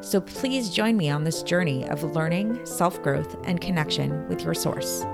So please join me on this journey of learning, self growth, and connection with your source.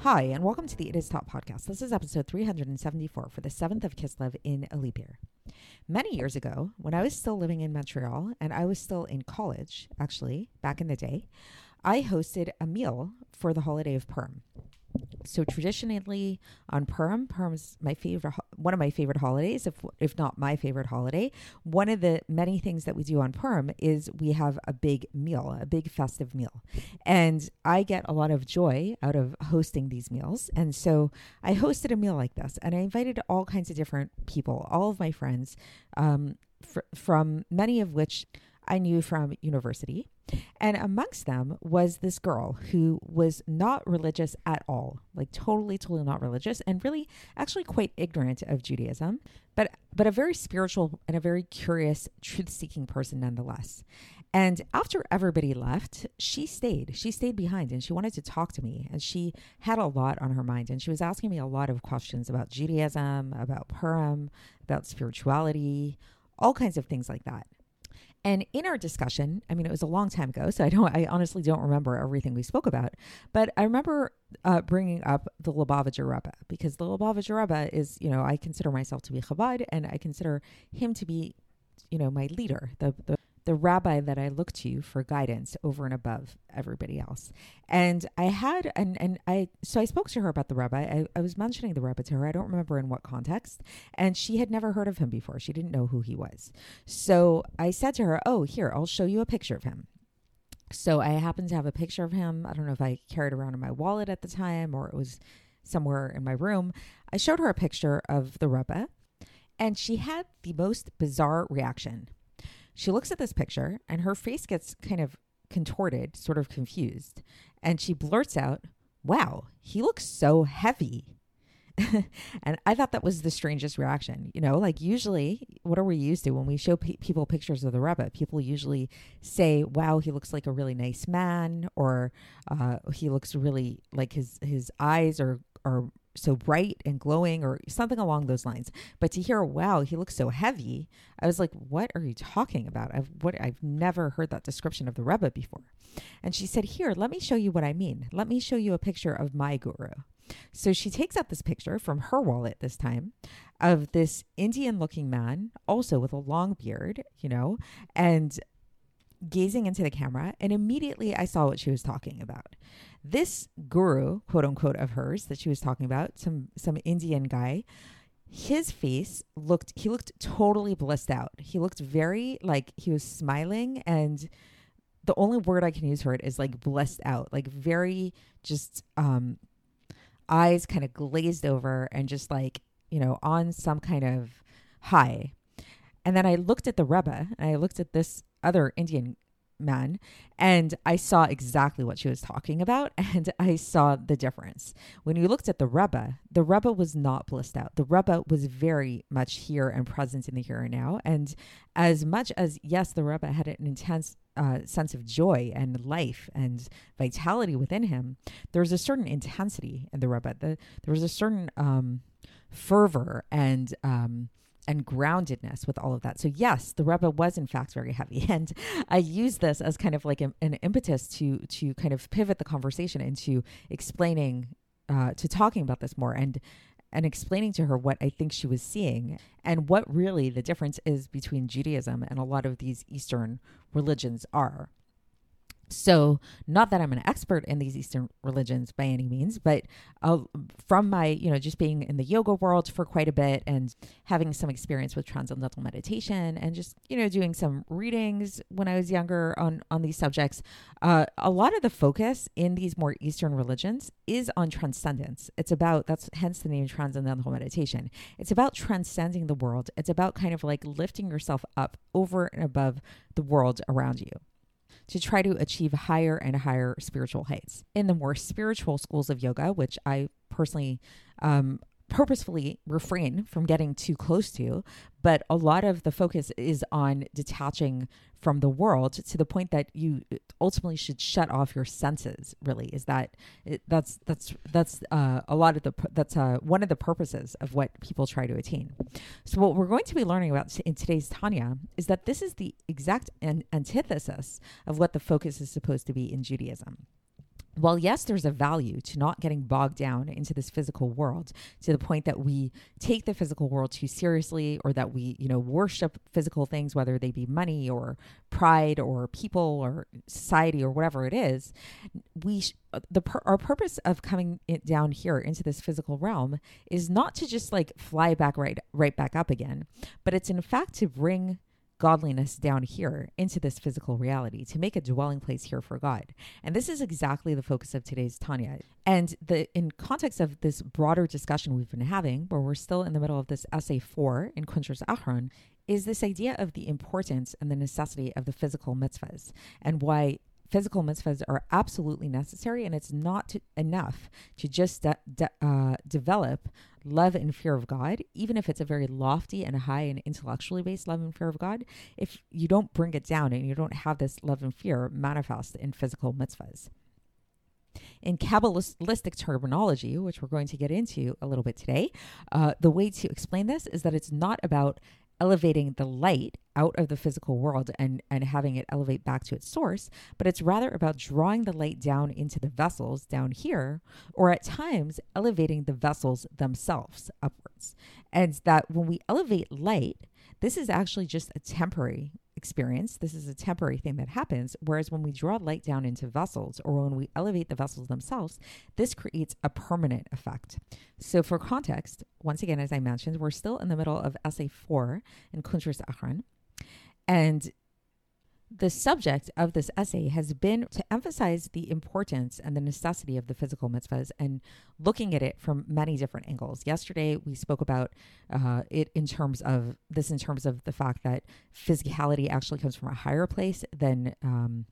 Hi, and welcome to the It Is Taught podcast. This is episode 374 for the 7th of Kislev in a leap year. Many years ago, when I was still living in Montreal and I was still in college, actually, back in the day, I hosted a meal for the holiday of Purim. So traditionally on Purim, Purim's my favorite, one of my favorite holidays, if if not my favorite holiday. One of the many things that we do on Purim is we have a big meal, a big festive meal, and I get a lot of joy out of hosting these meals. And so I hosted a meal like this, and I invited all kinds of different people, all of my friends, um, fr- from many of which I knew from university. And amongst them was this girl who was not religious at all, like totally, totally not religious, and really actually quite ignorant of Judaism, but but a very spiritual and a very curious, truth-seeking person nonetheless. And after everybody left, she stayed. She stayed behind and she wanted to talk to me. And she had a lot on her mind. And she was asking me a lot of questions about Judaism, about Purim, about spirituality, all kinds of things like that. And in our discussion, I mean, it was a long time ago, so I don't, I honestly don't remember everything we spoke about, but I remember uh, bringing up the Lubavitcher Rebbe because the Lubavitcher Rebbe is, you know, I consider myself to be Chabad, and I consider him to be, you know, my leader, the the the rabbi that I look to for guidance over and above everybody else. And I had, and, and I, so I spoke to her about the rabbi. I, I was mentioning the rabbi to her. I don't remember in what context. And she had never heard of him before. She didn't know who he was. So I said to her, Oh, here, I'll show you a picture of him. So I happened to have a picture of him. I don't know if I carried around in my wallet at the time or it was somewhere in my room. I showed her a picture of the rabbi. and she had the most bizarre reaction. She looks at this picture and her face gets kind of contorted, sort of confused. And she blurts out, Wow, he looks so heavy. and I thought that was the strangest reaction. You know, like usually, what are we used to when we show pe- people pictures of the rabbit? People usually say, "Wow, he looks like a really nice man," or uh, "He looks really like his his eyes are are so bright and glowing or something along those lines. But to hear, wow, he looks so heavy, I was like, what are you talking about? I've what I've never heard that description of the Rebbe before. And she said, Here, let me show you what I mean. Let me show you a picture of my guru. So she takes out this picture from her wallet this time of this Indian looking man, also with a long beard, you know, and gazing into the camera. And immediately I saw what she was talking about this guru, quote unquote, of hers that she was talking about, some some Indian guy, his face looked he looked totally blissed out. He looked very like he was smiling and the only word I can use for it is like blissed out, like very just um eyes kind of glazed over and just like, you know, on some kind of high. And then I looked at the Rebbe and I looked at this other Indian man and I saw exactly what she was talking about and I saw the difference. When you looked at the Rebbe, the Rebbe was not blissed out. The Rebbe was very much here and present in the here and now. And as much as, yes, the Rebbe had an intense uh, sense of joy and life and vitality within him, there was a certain intensity in the Rebbe. The, there was a certain um, fervor and um, and groundedness with all of that. So yes, the Rebbe was in fact very heavy, and I use this as kind of like a, an impetus to to kind of pivot the conversation into explaining, uh, to talking about this more and and explaining to her what I think she was seeing and what really the difference is between Judaism and a lot of these Eastern religions are. So, not that I'm an expert in these Eastern religions by any means, but uh, from my, you know, just being in the yoga world for quite a bit and having some experience with transcendental meditation and just, you know, doing some readings when I was younger on on these subjects, uh, a lot of the focus in these more Eastern religions is on transcendence. It's about that's hence the name transcendental meditation. It's about transcending the world. It's about kind of like lifting yourself up over and above the world around you to try to achieve higher and higher spiritual heights. In the more spiritual schools of yoga, which I personally um, purposefully refrain from getting too close to, but a lot of the focus is on detaching from the world to the point that you ultimately should shut off your senses really. Is that that's that's that's uh, a lot of the that's uh, one of the purposes of what people try to attain. So what we're going to be learning about in today's tanya is that this is the exact an- antithesis of what the focus is supposed to be in judaism while yes, there's a value to not getting bogged down into this physical world to the point that we take the physical world too seriously or that we, you know, worship physical things, whether they be money or pride or people or society or whatever it is, we, sh- the, our purpose of coming down here into this physical realm is not to just like fly back right, right back up again, but it's in fact to bring godliness down here into this physical reality to make a dwelling place here for God. And this is exactly the focus of today's Tanya. And the in context of this broader discussion we've been having, where we're still in the middle of this essay four in Kuntres Acharon, is this idea of the importance and the necessity of the physical mitzvahs and why physical mitzvahs are absolutely necessary and it's not to, enough to just de- de- uh, develop love and fear of God, even if it's a very lofty and high and intellectually based love and fear of God, if you don't bring it down and you don't have this love and fear manifest in physical mitzvahs. In Kabbalistic terminology, which we're going to get into a little bit today, uh, the way to explain this is that it's not about elevating the light out of the physical world and, and having it elevate back to its source, but it's rather about drawing the light down into the vessels down here, or at times elevating the vessels themselves upwards. And that when we elevate light, this is actually just a temporary experience. This is a temporary thing that happens. Whereas when we draw light down into vessels or when we elevate the vessels themselves, this creates a permanent effect. So, for context, once again, as I mentioned, we're still in the middle of essay four in Kuntres Acharon. And the subject of this essay has been to emphasize the importance and the necessity of the physical mitzvahs and looking at it from many different angles. Yesterday, we spoke about uh, it in terms of this, in terms of the fact that physicality actually comes from a higher place than. Um,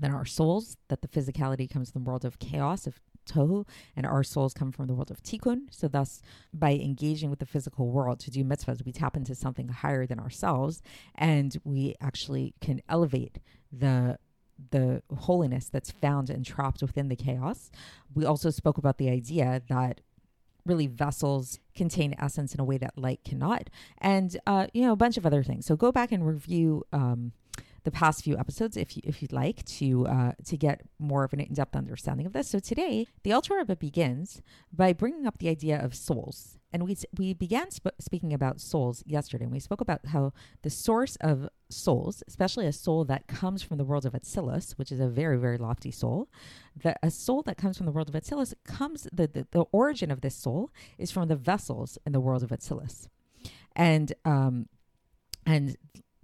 than our souls, that the physicality comes from the world of chaos, of tohu, and our souls come from the world of tikkun. So, thus, by engaging with the physical world to do mitzvahs, we tap into something higher than ourselves, and we actually can elevate the the holiness that's found and trapped within the chaos. We also spoke about the idea that really vessels contain essence in a way that light cannot, and uh, you know a bunch of other things. So go back and review. Um, the past few episodes if you, if you'd like to uh, to get more of an in-depth understanding of this. So today, the Alter Rebbe begins by bringing up the idea of souls. And we, we began sp- speaking about souls yesterday, and we spoke about how the source of souls, especially a soul that comes from the world of Atzilus, which is a very, very lofty soul, that a soul that comes from the world of Atzilus comes, the, the, the origin of this soul is from the vessels in the world of Atzilus. And um, and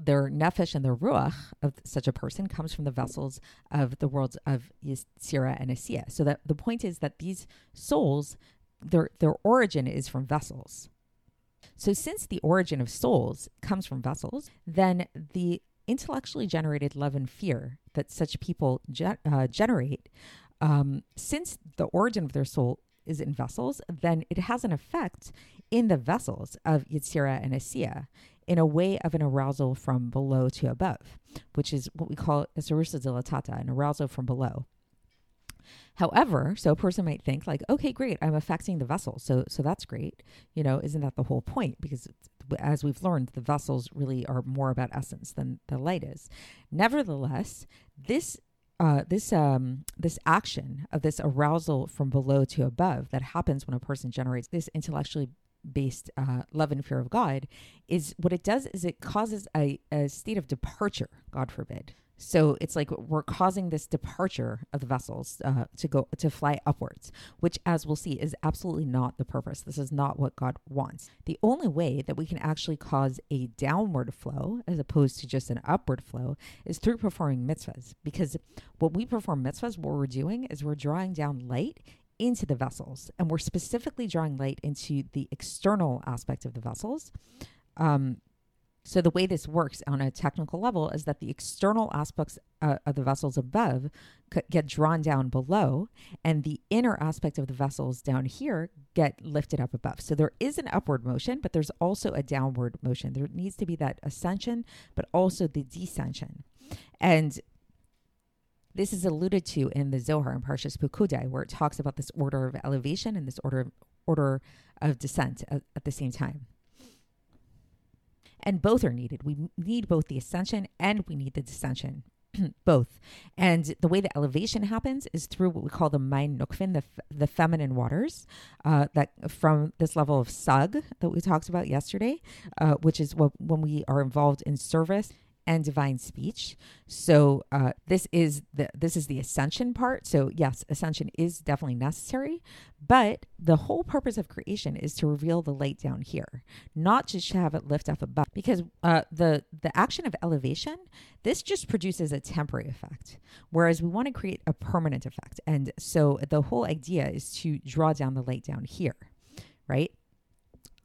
their nefesh and their ruach of such a person comes from the vessels of the worlds of Yetzirah and Asiya. So that the point is that these souls, their their origin is from vessels. So since the origin of souls comes from vessels, then the intellectually generated love and fear that such people ge- uh, generate, um, since the origin of their soul is in vessels, then it has an effect in the vessels of Yetzirah and Asiya in a way of an arousal from below to above, which is what we call a sarusa dilatata, an arousal from below. However, so a person might think like, okay, great, I'm affecting the vessel, so so that's great. You know, isn't that the whole point? Because as we've learned, the vessels really are more about essence than the light is. Nevertheless, this uh, this um, this action of this arousal from below to above that happens when a person generates this intellectually based uh, love and fear of God is what it does is it causes a, a state of departure, God forbid. So it's like we're causing this departure of the vessels uh, to go to fly upwards, which, as we'll see, is absolutely not the purpose. This is not what God wants. The only way that we can actually cause a downward flow, as opposed to just an upward flow, is through performing mitzvahs. Because when we perform mitzvahs, what we're doing is we're drawing down light into the vessels, and we're specifically drawing light into the external aspect of the vessels. Um, so the way this works on a technical level is that the external aspects uh, of the vessels above get drawn down below, and the inner aspect of the vessels down here get lifted up above. So there is an upward motion, but there's also a downward motion. There needs to be that ascension, but also the descension. And this is alluded to in the Zohar in Parshas Pekudei, where it talks about this order of elevation and this order of, order of descent at, at the same time. And both are needed. We need both the ascension and we need the descension. both. And the way the elevation happens is through what we call the Mayin Nukvin, the, the feminine waters, uh, that from this level of Sug that we talked about yesterday, uh, which is what, when we are involved in service and divine speech. So uh, this is the this is the ascension part. So yes, ascension is definitely necessary, but the whole purpose of creation is to reveal the light down here, not just to have it lift up above. Because uh, the the action of elevation, this just produces a temporary effect, whereas we want to create a permanent effect. And so the whole idea is to draw down the light down here, right?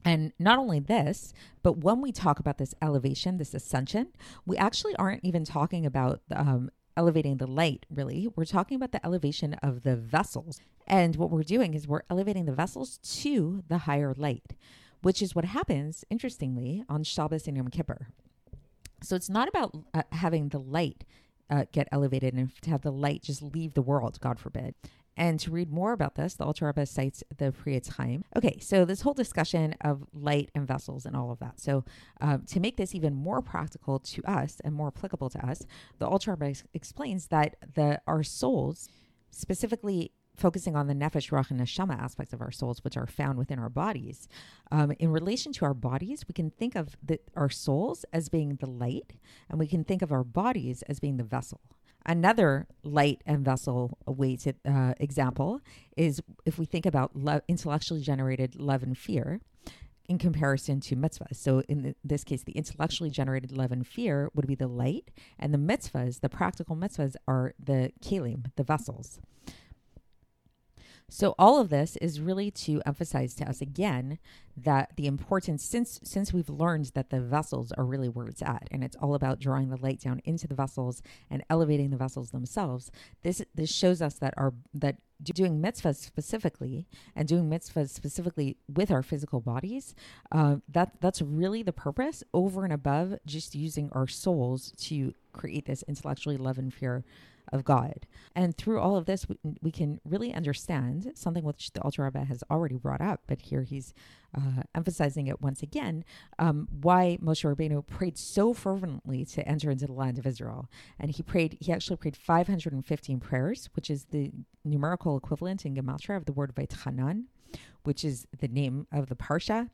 And not only this, but when we talk about this elevation, this ascension, we actually aren't even talking about um, elevating the light, really. We're talking about the elevation of the vessels. And what we're doing is we're elevating the vessels to the higher light, which is what happens, interestingly, on Shabbos and Yom Kippur. So it's not about uh, having the light uh, get elevated and to have the light just leave the world, God forbid. And to read more about this, the Alter Rebbe cites the Pri Etz Chaim. Okay, so this whole discussion of light and vessels and all of that. So um, to make this even more practical to us and more applicable to us, the Alter Rebbe explains that the our souls, specifically focusing on the nefesh, ruach, and neshama aspects of our souls, which are found within our bodies. Um, in relation to our bodies, we can think of the, our souls as being the light, and we can think of our bodies as being the vessel. Another light and vessel weighted uh, example is if we think about lo- intellectually generated love and fear in comparison to mitzvahs. So in the, this case, the intellectually generated love and fear would be the light, and the mitzvahs, the practical mitzvahs, are the kelim, the vessels. So all of this is really to emphasize to us again that the importance since since we've learned that the vessels are really where it's at and it's all about drawing the light down into the vessels and elevating the vessels themselves. This this shows us that our that doing mitzvahs specifically and doing mitzvahs specifically with our physical bodies uh, that that's really the purpose over and above just using our souls to create this intellectually love and fear of God. And through all of this, we, we can really understand something which the Alter Rebbe has already brought up, but here he's uh, emphasizing it once again, um, why Moshe Rabbeinu prayed so fervently to enter into the land of Israel. And he prayed, he actually prayed 515 prayers, which is the numerical equivalent in Gematria of the word Vaitchanan, which is the name of the Parsha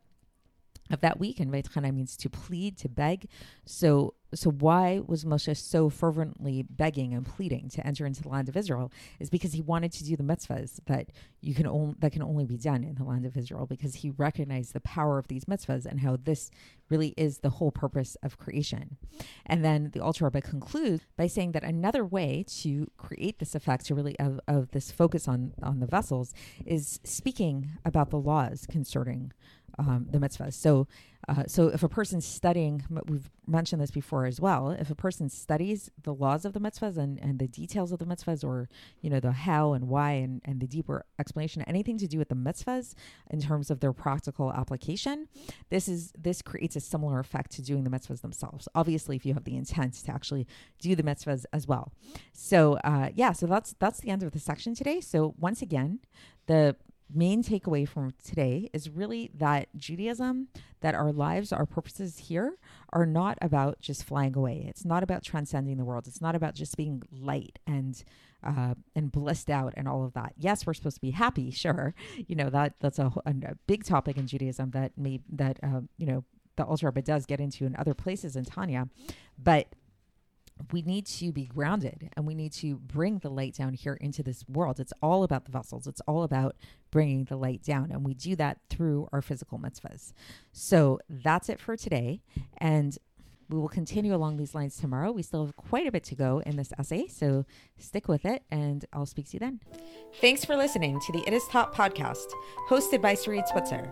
of that week. And Vaitchana means to plead, to beg. So so why was Moshe so fervently begging and pleading to enter into the land of Israel? Is because he wanted to do the mitzvahs that you can only that can only be done in the land of Israel because he recognized the power of these mitzvahs and how this really is the whole purpose of creation. And then the Alter Rebbe concludes by saying that another way to create this effect, to really of, of this focus on on the vessels, is speaking about the laws concerning um, the mitzvahs. So, uh, so if a person's studying, we've mentioned this before as well. If a person studies the laws of the mitzvahs and, and the details of the mitzvahs, or you know the how and why and, and the deeper explanation, anything to do with the mitzvahs in terms of their practical application, this is this creates a similar effect to doing the mitzvahs themselves. Obviously, if you have the intent to actually do the mitzvahs as well. So, uh, yeah, so that's that's the end of the section today. So once again, the main takeaway from today is really that Judaism, that our lives, our purposes here are not about just flying away. It's not about transcending the world. It's not about just being light and uh, and blissed out and all of that. Yes, we're supposed to be happy, sure. You know that that's a, a big topic in Judaism that may that uh, you know the Alter Rebbe does get into in other places in Tanya, but we need to be grounded and we need to bring the light down here into this world. It's all about the vessels, it's all about bringing the light down. And we do that through our physical mitzvahs. So that's it for today. And we will continue along these lines tomorrow. We still have quite a bit to go in this essay, so stick with it, and I'll speak to you then. Thanks for listening to the It Is Taught podcast, hosted by Sarit Switzer.